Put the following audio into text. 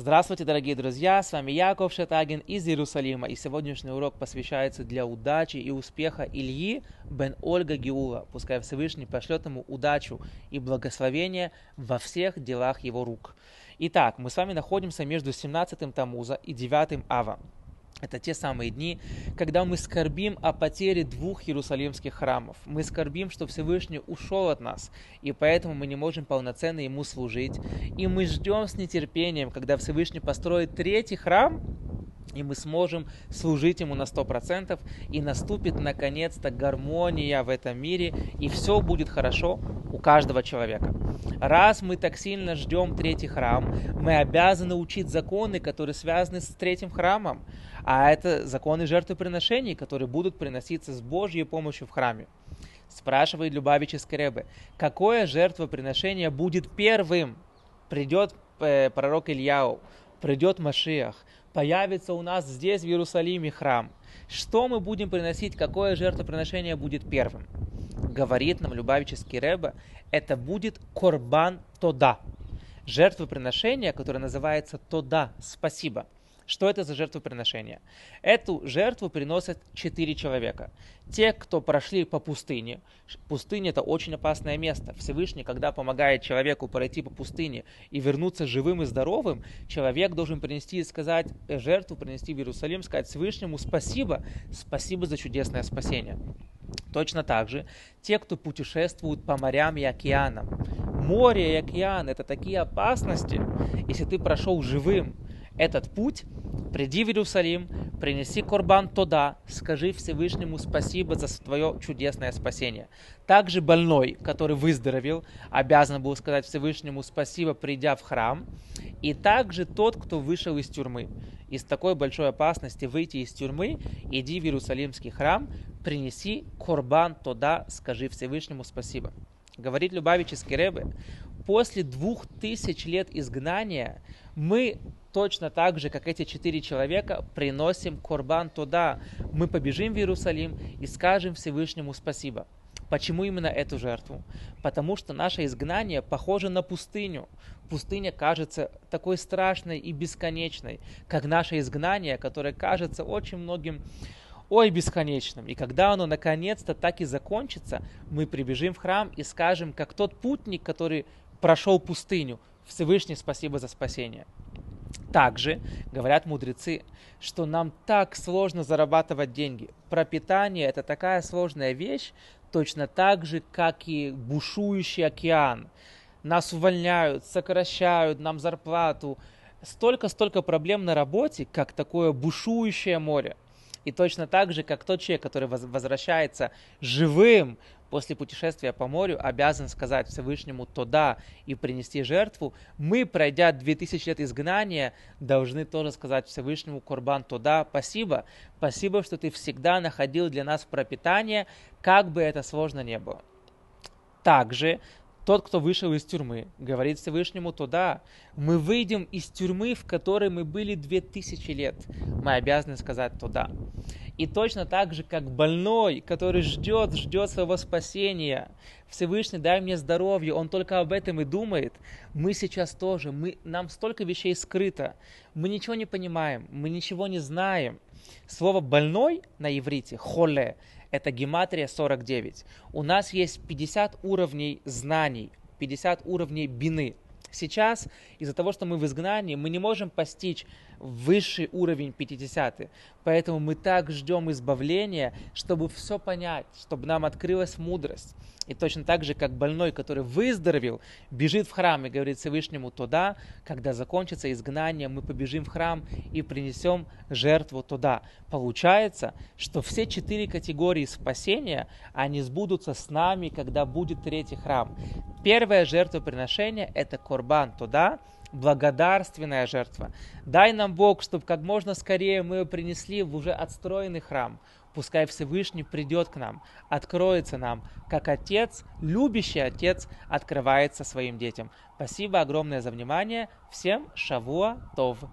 Здравствуйте, дорогие друзья! С вами Яков Шатагин из Иерусалима. И сегодняшний урок посвящается для удачи и успеха Ильи бен Ольга Геула. Пускай Всевышний пошлет ему удачу и благословение во всех делах его рук. Итак, мы с вами находимся между 17-м Тамуза и 9-м Ава. Это те самые дни, когда мы скорбим о потере двух иерусалимских храмов. Мы скорбим, что Всевышний ушел от нас, и поэтому мы не можем полноценно Ему служить. И мы ждем с нетерпением, когда Всевышний построит третий храм, и мы сможем служить Ему на сто процентов, и наступит наконец-то гармония в этом мире, и все будет хорошо у каждого человека. Раз мы так сильно ждем третий храм, мы обязаны учить законы, которые связаны с третьим храмом, а это законы жертвоприношений, которые будут приноситься с Божьей помощью в храме. Спрашивает Любавич Скребе, какое жертвоприношение будет первым? Придет э, пророк Ильяу, придет Машиах, появится у нас здесь, в Иерусалиме, храм. Что мы будем приносить, какое жертвоприношение будет первым? Говорит нам Любавический Рэбе, это будет Корбан Тода. Жертвоприношение, которое называется Тода, спасибо – что это за жертвоприношение? Эту жертву приносят четыре человека. Те, кто прошли по пустыне. Пустыня – это очень опасное место. Всевышний, когда помогает человеку пройти по пустыне и вернуться живым и здоровым, человек должен принести и сказать э, жертву, принести в Иерусалим, сказать Всевышнему спасибо, спасибо за чудесное спасение. Точно так же те, кто путешествуют по морям и океанам. Море и океан – это такие опасности. Если ты прошел живым, этот путь, приди в Иерусалим, принеси корбан туда, скажи Всевышнему спасибо за твое чудесное спасение. Также больной, который выздоровел, обязан был сказать Всевышнему спасибо, придя в храм. И также тот, кто вышел из тюрьмы. Из такой большой опасности выйти из тюрьмы, иди в Иерусалимский храм, принеси корбан туда, скажи Всевышнему спасибо. Говорит Любавический Ребе, после двух тысяч лет изгнания мы точно так же, как эти четыре человека, приносим корбан туда. Мы побежим в Иерусалим и скажем Всевышнему спасибо. Почему именно эту жертву? Потому что наше изгнание похоже на пустыню. Пустыня кажется такой страшной и бесконечной, как наше изгнание, которое кажется очень многим ой, бесконечным. И когда оно наконец-то так и закончится, мы прибежим в храм и скажем, как тот путник, который прошел пустыню, Всевышний спасибо за спасение. Также говорят мудрецы, что нам так сложно зарабатывать деньги. Пропитание – это такая сложная вещь, точно так же, как и бушующий океан. Нас увольняют, сокращают нам зарплату. Столько-столько проблем на работе, как такое бушующее море. И точно так же, как тот человек, который возвращается живым после путешествия по морю обязан сказать Всевышнему «Тода» и принести жертву, мы, пройдя 2000 лет изгнания, должны тоже сказать Всевышнему «Корбан Тода» «Спасибо, спасибо, что ты всегда находил для нас пропитание, как бы это сложно не было». Также тот, кто вышел из тюрьмы, говорит Всевышнему, то да, мы выйдем из тюрьмы, в которой мы были две тысячи лет. Мы обязаны сказать то да. И точно так же, как больной, который ждет, ждет своего спасения, Всевышний, дай мне здоровье, он только об этом и думает. Мы сейчас тоже, мы, нам столько вещей скрыто, мы ничего не понимаем, мы ничего не знаем. Слово «больной» на иврите, «холе», это гематрия 49. У нас есть 50 уровней знаний, 50 уровней бины. Сейчас, из-за того, что мы в изгнании, мы не можем постичь высший уровень 50. Поэтому мы так ждем избавления, чтобы все понять, чтобы нам открылась мудрость. И точно так же, как больной, который выздоровел, бежит в храм и говорит Всевышнему туда, когда закончится изгнание, мы побежим в храм и принесем жертву туда. Получается, что все четыре категории спасения, они сбудутся с нами, когда будет третий храм. Первое жертвоприношение – это корбан туда, благодарственная жертва. Дай нам Бог, чтобы как можно скорее мы ее принесли в уже отстроенный храм. Пускай Всевышний придет к нам, откроется нам, как Отец, любящий Отец, открывается своим детям. Спасибо огромное за внимание. Всем Шавуа Това.